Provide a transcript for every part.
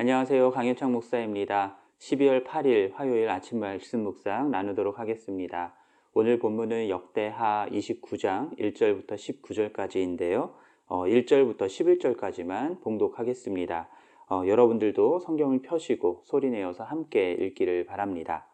안녕하세요. 강현창 목사입니다. 12월 8일 화요일 아침 말씀 묵상 나누도록 하겠습니다. 오늘 본문은 역대하 29장 1절부터 19절까지인데요. 어, 1절부터 11절까지만 봉독하겠습니다. 어, 여러분들도 성경을 펴시고 소리내어서 함께 읽기를 바랍니다.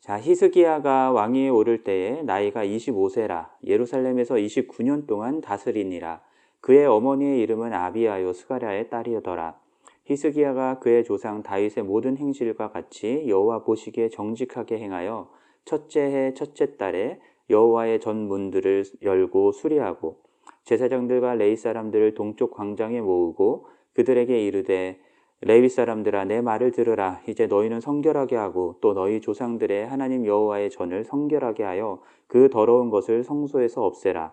자, 히스기야가 왕위에 오를 때에 나이가 25세라 예루살렘에서 29년 동안 다스리니라. 그의 어머니의 이름은 아비아요 스가랴의 딸이더라. 히스기야가 그의 조상 다윗의 모든 행실과 같이 여호와 보시기에 정직하게 행하여 첫째 해 첫째 달에 여호와의 전 문들을 열고 수리하고 제사장들과 레이 사람들을 동쪽 광장에 모으고 그들에게 이르되 레위 사람들아 내 말을 들으라. 이제 너희는 성결하게 하고 또 너희 조상들의 하나님 여호와의 전을 성결하게 하여 그 더러운 것을 성소에서 없애라.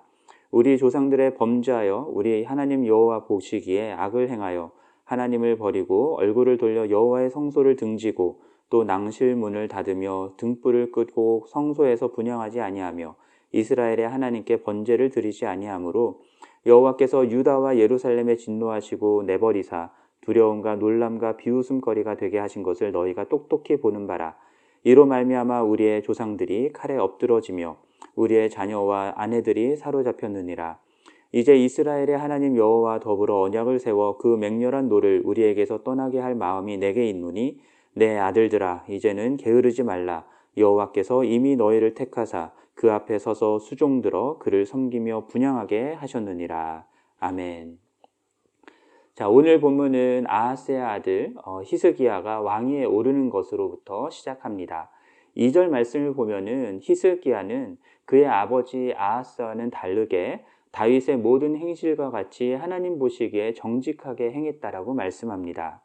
우리 조상들의 범죄하여 우리 하나님 여호와 보시기에 악을 행하여 하나님을 버리고 얼굴을 돌려 여호와의 성소를 등지고 또 낭실문을 닫으며 등불을 끄고 성소에서 분양하지 아니하며 이스라엘의 하나님께 번제를 드리지 아니하므로 여호와께서 유다와 예루살렘에 진노하시고 내버리사 두려움과 놀람과 비웃음거리가 되게 하신 것을 너희가 똑똑히 보는 바라. 이로 말미암아 우리의 조상들이 칼에 엎드러지며 우리의 자녀와 아내들이 사로잡혔느니라 이제 이스라엘의 하나님 여호와 더불어 언약을 세워 그 맹렬한 노를 우리에게서 떠나게 할 마음이 내게 있노니 내 아들들아 이제는 게으르지 말라 여호와께서 이미 너희를 택하사 그 앞에 서서 수종들어 그를 섬기며 분향하게 하셨느니라 아멘. 자 오늘 본문은 아하스의 아들 어, 히스기야가 왕위에 오르는 것으로부터 시작합니다. 2절 말씀을 보면은 히스기야는 그의 아버지 아하스와는 다르게 다윗의 모든 행실과 같이 하나님 보시기에 정직하게 행했다라고 말씀합니다.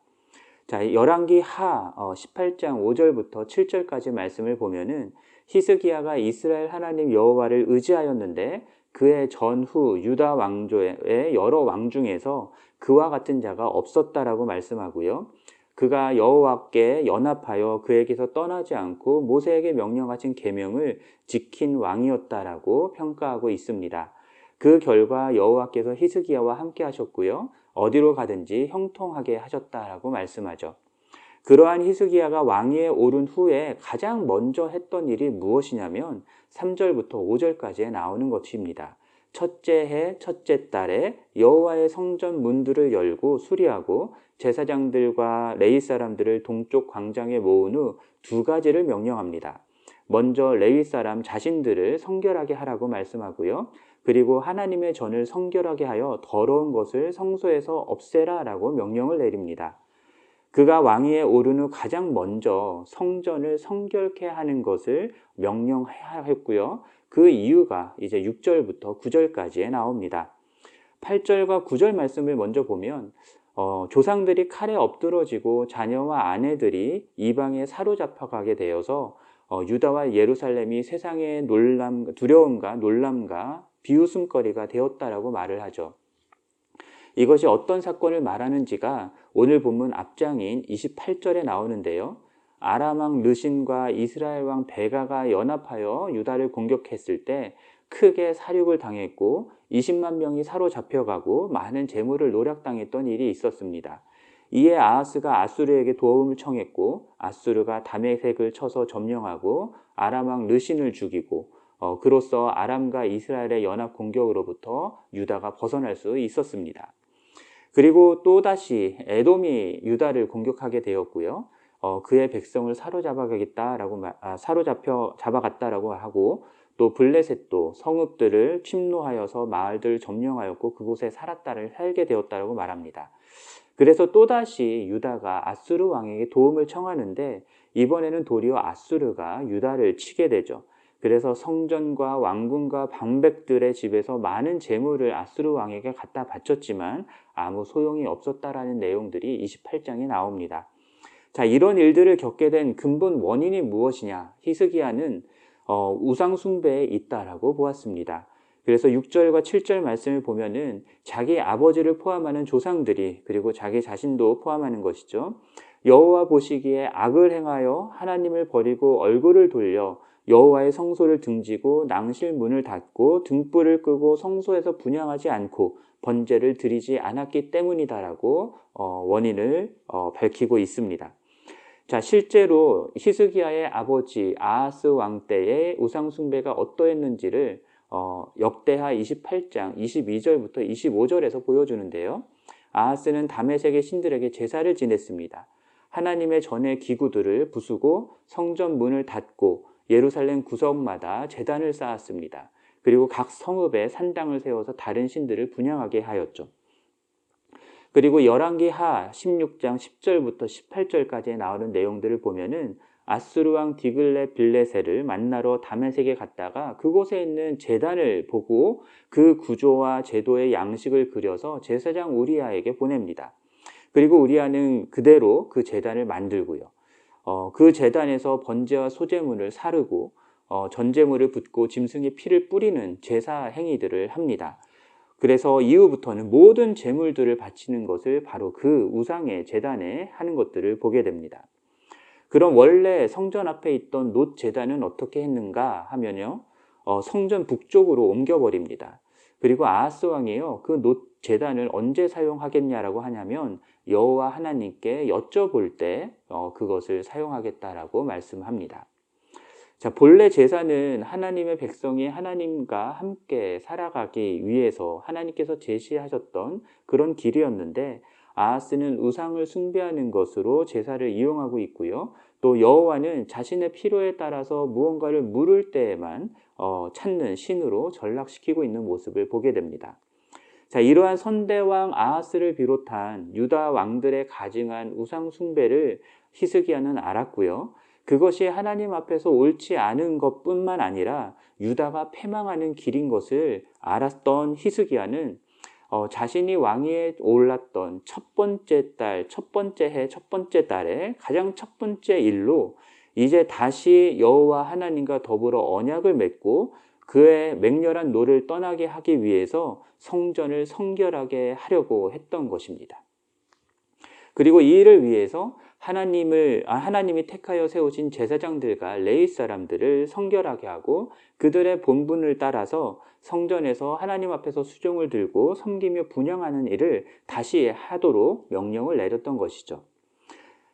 자, 열왕기 하 18장 어, 5절부터 7절까지 말씀을 보면은 히스기야가 이스라엘 하나님 여호와를 의지하였는데 그의 전후 유다 왕조의 여러 왕 중에서 그와 같은 자가 없었다라고 말씀하고요. 그가 여호와께 연합하여 그에게서 떠나지 않고 모세에게 명령하신 계명을 지킨 왕이었다라고 평가하고 있습니다. 그 결과 여호와께서 히스기야와 함께 하셨고요. 어디로 가든지 형통하게 하셨다라고 말씀하죠. 그러한 히스기야가 왕위에 오른 후에 가장 먼저 했던 일이 무엇이냐면 3절부터 5절까지에 나오는 것입니다. 첫째 해 첫째 달에 여호와의 성전 문들을 열고 수리하고 제사장들과 레이 사람들을 동쪽 광장에 모은 후 두 가지를 명령합니다. 먼저 레위 사람 자신들을 성결하게 하라고 말씀하고요. 그리고 하나님의 전을 성결하게 하여 더러운 것을 성소에서 없애라라고 명령을 내립니다. 그가 왕위에 오른 후 가장 먼저 성전을 성결케 하는 것을 명령했고요. 그 이유가 이제 6절부터 9절까지에 나옵니다. 8절과 9절 말씀을 먼저 보면 어, 조상들이 칼에 엎드러지고 자녀와 아내들이 이방에 사로잡혀가게 되어서 어, 유다와 예루살렘이 세상의 놀람, 두려움과 놀람과 비웃음거리가 되었다라고 말을 하죠. 이것이 어떤 사건을 말하는지가 오늘 본문 앞장인 28절에 나오는데요. 아람 왕 르신과 이스라엘 왕 베가가 연합하여 유다를 공격했을 때 크게 사륙을 당했고 20만 명이 사로잡혀가고 많은 재물을 노략당했던 일이 있었습니다. 이에 아하스가 아수르에게 도움을 청했고 아수르가 다메색을 쳐서 점령하고 아람 왕 르신을 죽이고 어, 그로써 아람과 이스라엘의 연합 공격으로부터 유다가 벗어날 수 있었습니다. 그리고 또다시 에돔이 유다를 공격하게 되었고요. 어, 그의 백성을 사로잡아가겠다라고 아, 사로잡혀 잡아갔다라고 하고 또 블레셋도 성읍들을 침노하여서 마을들을 점령하였고 그곳에 살았다를 살게 되었다라고 말합니다. 그래서 또다시 유다가 아수르 왕에게 도움을 청하는데 이번에는 도리어 아수르가 유다를 치게 되죠. 그래서 성전과 왕궁과 방백들의 집에서 많은 재물을 아수르 왕에게 갖다 바쳤지만 아무 소용이 없었다라는 내용들이 28장에 나옵니다. 자, 이런 일들을 겪게 된 근본 원인이 무엇이냐? 히스기야는 어, 우상 숭배에 있다라고 보았습니다. 그래서 6절과 7절 말씀을 보면은 자기 아버지를 포함하는 조상들이 그리고 자기 자신도 포함하는 것이죠. 여호와 보시기에 악을 행하여 하나님을 버리고 얼굴을 돌려 여호와의 성소를 등지고 낭실 문을 닫고 등불을 끄고 성소에서 분양하지 않고 번제를 드리지 않았기 때문이다라고 어, 원인을 어, 밝히고 있습니다. 자, 실제로 히스기야의 아버지 아하스 왕 때의 우상 숭배가 어떠했는지를 어, 역대하 28장 22절부터 25절에서 보여주는데요. 아하스는 다메섹의 신들에게 제사를 지냈습니다. 하나님의 전의 기구들을 부수고 성전 문을 닫고 예루살렘 구석마다 재단을 쌓았습니다. 그리고 각 성읍에 산당을 세워서 다른 신들을 분양하게 하였죠. 그리고 열왕기 하 16장 10절부터 18절까지 나오는 내용들을 보면은 아수르 왕 디글레 빌레세를 만나러 다메섹에 갔다가 그곳에 있는 재단을 보고 그 구조와 제도의 양식을 그려서 제사장 우리아에게 보냅니다. 그리고 우리아는 그대로 그 재단을 만들고요. 어, 그 재단에서 번제와 소제물을 사르고 어, 전제물을 붓고 짐승의 피를 뿌리는 제사 행위들을 합니다. 그래서 이후부터는 모든 제물들을 바치는 것을 바로 그 우상의 재단에 하는 것들을 보게 됩니다. 그럼 원래 성전 앞에 있던 놋 재단은 어떻게 했는가 하면요. 어, 성전 북쪽으로 옮겨버립니다. 그리고 아하스 왕이요. 그놋 재단을 언제 사용하겠냐라고 하냐면 여호와 하나님께 여쭤볼 때 어, 그것을 사용하겠다라고 말씀합니다. 자, 본래 제사는 하나님의 백성이 하나님과 함께 살아가기 위해서 하나님께서 제시하셨던 그런 길이었는데 아하스는 우상을 숭배하는 것으로 제사를 이용하고 있고요. 또 여호와는 자신의 필요에 따라서 무언가를 물을 때에만 어, 찾는 신으로 전락시키고 있는 모습을 보게 됩니다. 자, 이러한 선대왕 아하스를 비롯한 유다 왕들의 가증한 우상 숭배를 히스기야는 알았고요. 그것이 하나님 앞에서 옳지 않은 것뿐만 아니라 유다가 패망하는 길인 것을 알았던 히스기야는 어, 자신이 왕위에 올랐던 첫 번째 달, 첫 번째 해, 첫 번째 달에 가장 첫 번째 일로 이제 다시 여호와 하나님과 더불어 언약을 맺고 그의 맹렬한 노를 떠나게 하기 위해서 성전을 성결하게 하려고 했던 것입니다. 그리고 이 일을 위해서 하나님을 아, 하나님이 택하여 세우신 제사장들과 레위 사람들을 성결하게 하고 그들의 본분을 따라서 성전에서 하나님 앞에서 수종을 들고 섬기며 분향하는 일을 다시 하도록 명령을 내렸던 것이죠.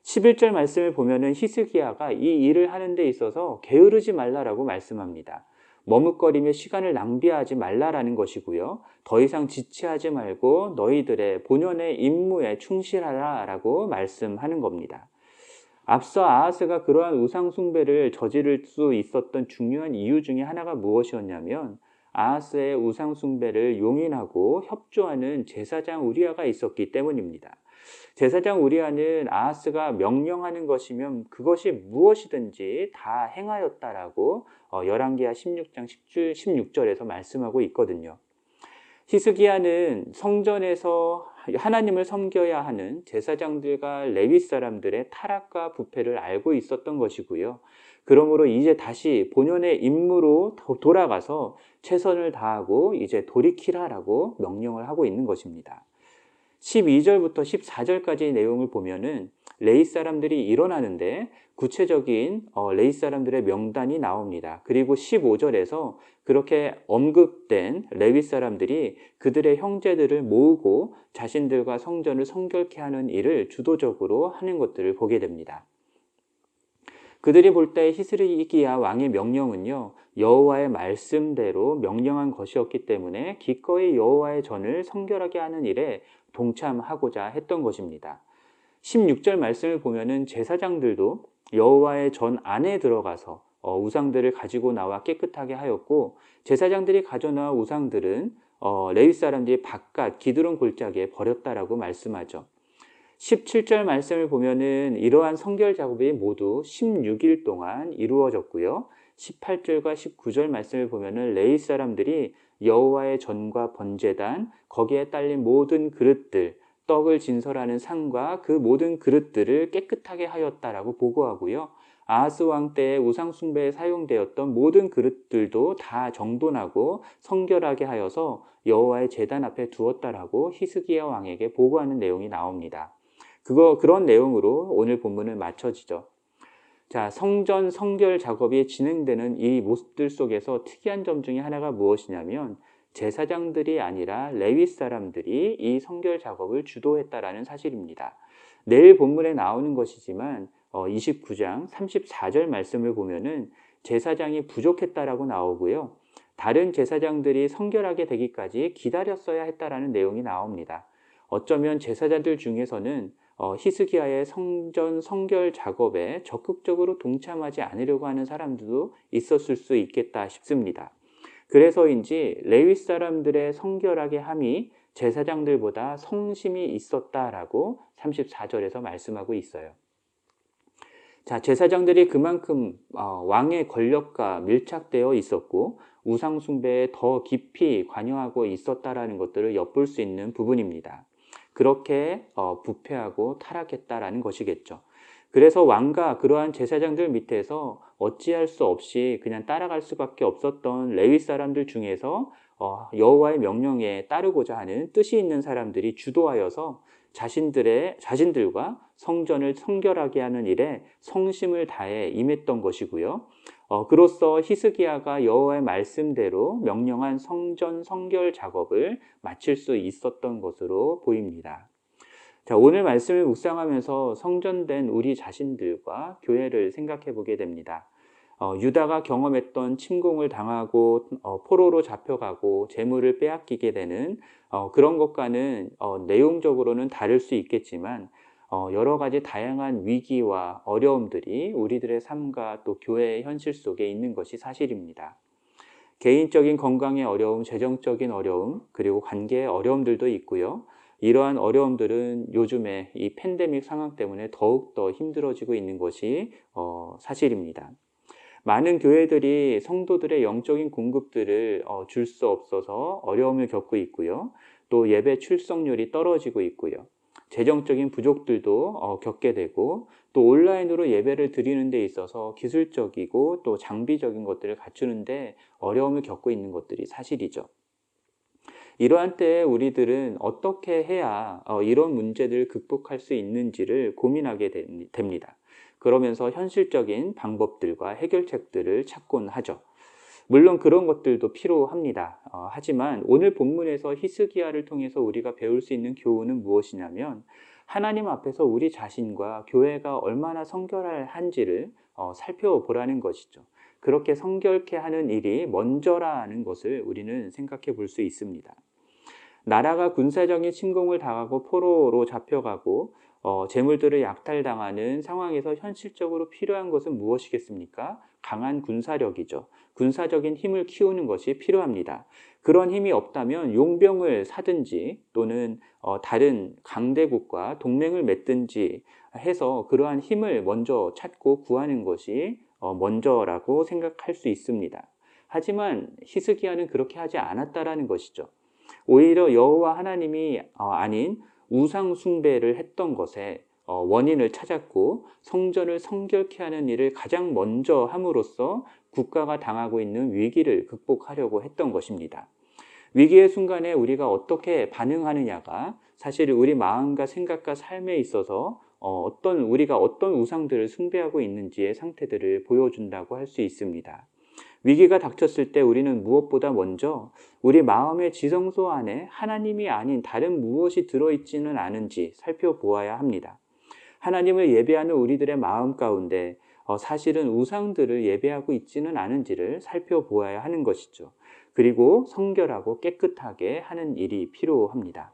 11절 말씀을 보면은 히스기야가 이 일을 하는 데 있어서 게으르지 말라라고 말씀합니다. 머뭇거리며 시간을 낭비하지 말라라는 것이고요. 더 이상 지체하지 말고 너희들의 본연의 임무에 충실하라라고 말씀하는 겁니다. 앞서 아하스가 그러한 우상숭배를 저지를 수 있었던 중요한 이유 중에 하나가 무엇이었냐면 아하스의 우상숭배를 용인하고 협조하는 제사장 우리아가 있었기 때문입니다. 제사장 우리아는 아하스가 명령하는 것이면 그것이 무엇이든지 다 행하였다라고 어, 열왕기하 16장 16절에서 말씀하고 있거든요. 히스기야는 성전에서 하나님을 섬겨야 하는 제사장들과 레위 사람들의 타락과 부패를 알고 있었던 것이고요. 그러므로 이제 다시 본연의 임무로 돌아가서 최선을 다하고 이제 돌이키라라고 명령을 하고 있는 것입니다. 12절부터 14절까지 내용을 보면은 레이 사람들이 일어나는데 구체적인 어, 레이 사람들의 명단이 나옵니다. 그리고 15절에서 그렇게 언급된 레위 사람들이 그들의 형제들을 모으고 자신들과 성전을 성결케 하는 일을 주도적으로 하는 것들을 보게 됩니다. 그들이 볼 때 히스리기야 왕의 명령은요 여호와의 말씀대로 명령한 것이었기 때문에 기꺼이 여호와의 전을 성결하게 하는 일에 동참하고자 했던 것입니다. 16절 말씀을 보면은 제사장들도 여호와의 전 안에 들어가서 어, 우상들을 가지고 나와 깨끗하게 하였고 제사장들이 가져나와 우상들은 어, 레위 사람들이 바깥 기드론 골짜기에 버렸다라고 말씀하죠. 17절 말씀을 보면은 이러한 성결 작업이 모두 16일 동안 이루어졌고요. 18절과 19절 말씀을 보면은 레이 사람들이 여호와의 전과 번제단 거기에 딸린 모든 그릇들 떡을 진설하는 상과 그 모든 그릇들을 깨끗하게 하였다라고 보고하고요. 아하스 왕 때의 우상 숭배에 사용되었던 모든 그릇들도 다 정돈하고 성결하게 하여서 여호와의 제단 앞에 두었다라고 히스기야 왕에게 보고하는 내용이 나옵니다. 그거 그런 내용으로 오늘 본문을 마쳐지죠. 자, 성전 성결 작업이 진행되는 이 모습들 속에서 특이한 점 중에 하나가 무엇이냐면 제사장들이 아니라 레위 사람들이 이 성결 작업을 주도했다라는 사실입니다. 내일 본문에 나오는 것이지만 29장 34절 말씀을 보면은 제사장이 부족했다라고 나오고요. 다른 제사장들이 성결하게 되기까지 기다렸어야 했다라는 내용이 나옵니다. 어쩌면 제사장들 중에서는 어, 히스기야의 성전 성결 작업에 적극적으로 동참하지 않으려고 하는 사람들도 있었을 수 있겠다 싶습니다. 그래서인지 레위 사람들의 성결하게 함이 제사장들보다 성심이 있었다라고 34절에서 말씀하고 있어요. 자, 제사장들이 그만큼 어, 왕의 권력과 밀착되어 있었고 우상숭배에 더 깊이 관여하고 있었다라는 것들을 엿볼 수 있는 부분입니다. 그렇게 어, 부패하고 타락했다라는 것이겠죠. 그래서 왕과 그러한 제사장들 밑에서 어찌할 수 없이 그냥 따라갈 수밖에 없었던 레위 사람들 중에서 어, 여호와의 명령에 따르고자 하는 뜻이 있는 사람들이 주도하여서 자신들의 자신들과 성전을 성결하게 하는 일에 성심을 다해 임했던 것이고요. 어, 그로써 히스기야가 여호와의 말씀대로 명령한 성전 성결 작업을 마칠 수 있었던 것으로 보입니다. 자, 오늘 말씀을 묵상하면서 성전된 우리 자신들과 교회를 생각해 보게 됩니다. 어, 유다가 경험했던 침공을 당하고 어, 포로로 잡혀가고 재물을 빼앗기게 되는 어, 그런 것과는 어, 내용적으로는 다를 수 있겠지만 어, 여러 가지 다양한 위기와 어려움들이 우리들의 삶과 또 교회의 현실 속에 있는 것이 사실입니다. 개인적인 건강의 어려움, 재정적인 어려움, 그리고 관계의 어려움들도 있고요. 이러한 어려움들은 요즘에 이 팬데믹 상황 때문에 더욱더 힘들어지고 있는 것이 어, 사실입니다. 많은 교회들이 성도들의 영적인 공급들을 어, 줄 수 없어서 어려움을 겪고 있고요. 또 예배 출석률이 떨어지고 있고요. 재정적인 부족들도 어, 겪게 되고 또 온라인으로 예배를 드리는 데 있어서 기술적이고 또 장비적인 것들을 갖추는데 어려움을 겪고 있는 것들이 사실이죠. 이러한 때에 우리들은 어떻게 해야 어, 이런 문제들을 극복할 수 있는지를 고민하게 됩니다. 그러면서 현실적인 방법들과 해결책들을 찾곤 하죠. 물론 그런 것들도 필요합니다. 어, 하지만 오늘 본문에서 히스기야를 통해서 우리가 배울 수 있는 교훈은 무엇이냐면 하나님 앞에서 우리 자신과 교회가 얼마나 성결한지를 어, 살펴보라는 것이죠. 그렇게 성결케 하는 일이 먼저라는 것을 우리는 생각해 볼 수 있습니다. 나라가 군사적인 침공을 당하고 포로로 잡혀가고 어, 재물들을 약탈당하는 상황에서 현실적으로 필요한 것은 무엇이겠습니까? 강한 군사력이죠. 군사적인 힘을 키우는 것이 필요합니다. 그런 힘이 없다면 용병을 사든지 또는 어, 다른 강대국과 동맹을 맺든지 해서 그러한 힘을 먼저 찾고 구하는 것이 어, 먼저라고 생각할 수 있습니다. 하지만 히스기야는 그렇게 하지 않았다라는 것이죠. 오히려 여호와 하나님이 어, 아닌 우상 숭배를 했던 것에 어, 원인을 찾았고 성전을 성결케 하는 일을 가장 먼저 함으로써 국가가 당하고 있는 위기를 극복하려고 했던 것입니다. 위기의 순간에 우리가 어떻게 반응하느냐가 사실 우리 마음과 생각과 삶에 있어서 어, 어떤 우리가 어떤 우상들을 숭배하고 있는지의 상태들을 보여준다고 할 수 있습니다. 위기가 닥쳤을 때 우리는 무엇보다 먼저 우리 마음의 지성소 안에 하나님이 아닌 다른 무엇이 들어있지는 않은지 살펴보아야 합니다. 하나님을 예배하는 우리들의 마음 가운데 어, 사실은 우상들을 예배하고 있지는 않은지를 살펴보아야 하는 것이죠. 그리고 성결하고 깨끗하게 하는 일이 필요합니다.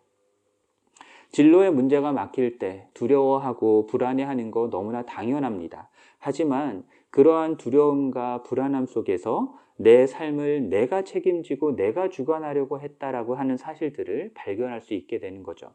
진로의 문제가 막힐 때 두려워하고 불안해하는 거 너무나 당연합니다. 하지만 그러한 두려움과 불안함 속에서 내 삶을 내가 책임지고 내가 주관하려고 했다라고 하는 사실들을 발견할 수 있게 되는 거죠.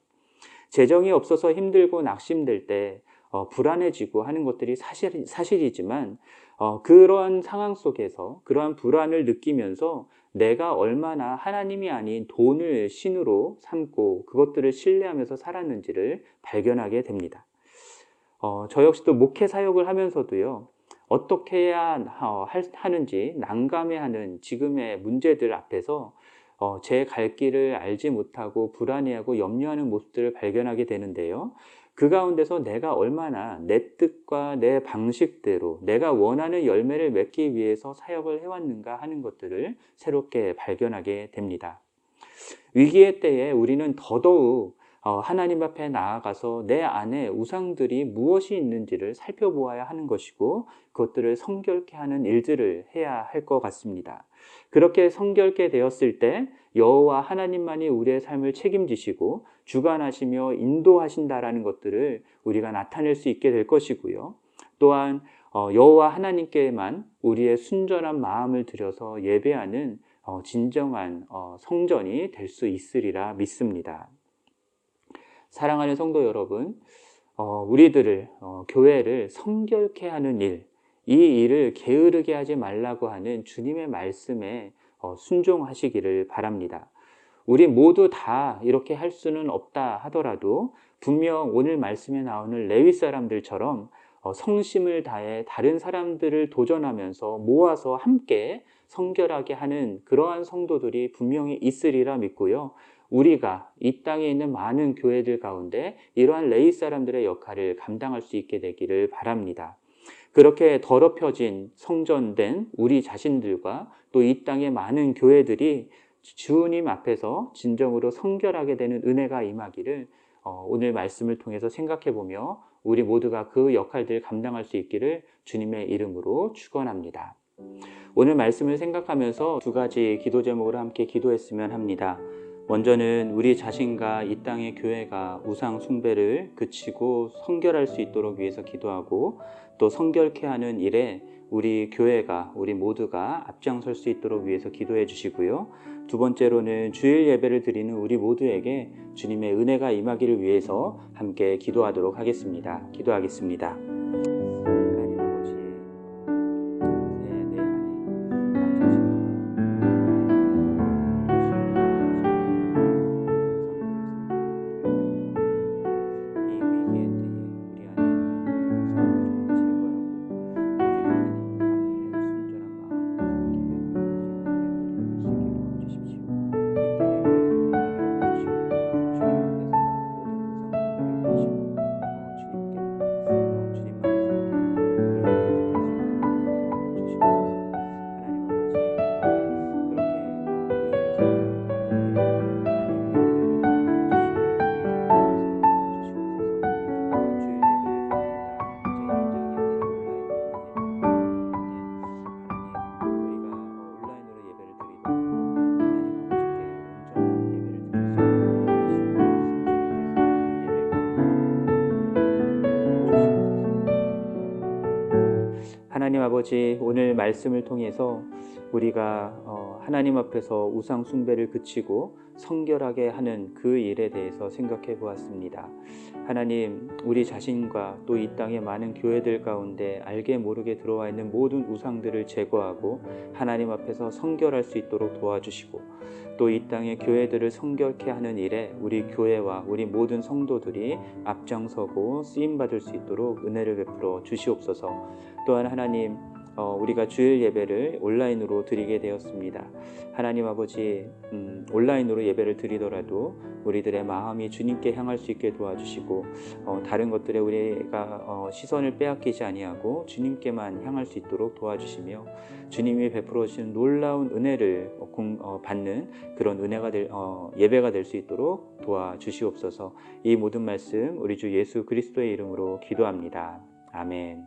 재정이 없어서 힘들고 낙심될 때 어, 불안해지고 하는 것들이 사실, 사실이지만 어, 그러한 상황 속에서 그러한 불안을 느끼면서 내가 얼마나 하나님이 아닌 돈을 신으로 삼고 그것들을 신뢰하면서 살았는지를 발견하게 됩니다. 어, 저 역시도 목회 사역을 하면서도요, 어떻게 해야 어, 하는지 난감해하는 지금의 문제들 앞에서 어, 제 갈 길을 알지 못하고 불안해하고 염려하는 모습들을 발견하게 되는데요. 그 가운데서 내가 얼마나 내 뜻과 내 방식대로 내가 원하는 열매를 맺기 위해서 사역을 해왔는가 하는 것들을 새롭게 발견하게 됩니다. 위기의 때에 우리는 더더욱 어, 하나님 앞에 나아가서 내 안에 우상들이 무엇이 있는지를 살펴보아야 하는 것이고 그것들을 성결케 하는 일들을 해야 할 것 같습니다. 그렇게 성결케 되었을 때 여호와 하나님만이 우리의 삶을 책임지시고 주관하시며 인도하신다라는 것들을 우리가 나타낼 수 있게 될 것이고요. 또한 어, 여호와 하나님께만 우리의 순전한 마음을 들여서 예배하는 어, 진정한 성전이 될 수 있으리라 믿습니다. 사랑하는 성도 여러분, 어, 우리들을 어, 교회를 성결케 하는 일, 이 일을 게으르게 하지 말라고 하는 주님의 말씀에 어, 순종하시기를 바랍니다. 우리 모두 다 이렇게 할 수는 없다 하더라도 분명 오늘 말씀에 나오는 레위 사람들처럼 어, 성심을 다해 다른 사람들을 도전하면서 모아서 함께 성결하게 하는 그러한 성도들이 분명히 있으리라 믿고요. 우리가 이 땅에 있는 많은 교회들 가운데 이러한 레이 사람들의 역할을 감당할 수 있게 되기를 바랍니다. 그렇게 더럽혀진 성전된 우리 자신들과 또 이 땅의 많은 교회들이 주님 앞에서 진정으로 성결하게 되는 은혜가 임하기를 어, 오늘 말씀을 통해서 생각해 보며 우리 모두가 그 역할들을 감당할 수 있기를 주님의 이름으로 축원합니다. 오늘 말씀을 생각하면서 두 가지 기도 제목으로 함께 기도했으면 합니다. 먼저는 우리 자신과 이 땅의 교회가 우상 숭배를 그치고 성결할 수 있도록 위해서 기도하고 또 성결케 하는 일에 우리 교회가 우리 모두가 앞장설 수 있도록 위해서 기도해 주시고요. 두 번째로는 주일 예배를 드리는 우리 모두에게 주님의 은혜가 임하기를 위해서 함께 기도하도록 하겠습니다. 기도하겠습니다. 하나님 아버지 오늘 말씀을 통해서 우리가 어, 하나님 앞에서 우상 숭배를 그치고 성결하게 하는 그 일에 대해서 생각해 보았습니다. 하나님 우리 자신과 또 이 땅의 많은 교회들 가운데 알게 모르게 들어와 있는 모든 우상들을 제거하고 하나님 앞에서 성결할 수 있도록 도와주시고 또 이 땅의 교회들을 성결케 하는 일에 우리 교회와 우리 모든 성도들이 앞장서고 쓰임 받을 수 있도록 은혜를 베풀어 주시옵소서. 또한 하나님 어, 우리가 주일 예배를 온라인으로 드리게 되었습니다. 하나님 아버지 음, 온라인으로 예배를 드리더라도 우리들의 마음이 주님께 향할 수 있게 도와주시고 어, 다른 것들에 우리가 어, 시선을 빼앗기지 아니하고 주님께만 향할 수 있도록 도와주시며 주님이 베풀어 주신 놀라운 은혜를 어, 받는 그런 은혜가 될 어, 예배가 될 수 있도록 도와주시옵소서. 이 모든 말씀 우리 주 예수 그리스도의 이름으로 기도합니다. 아멘.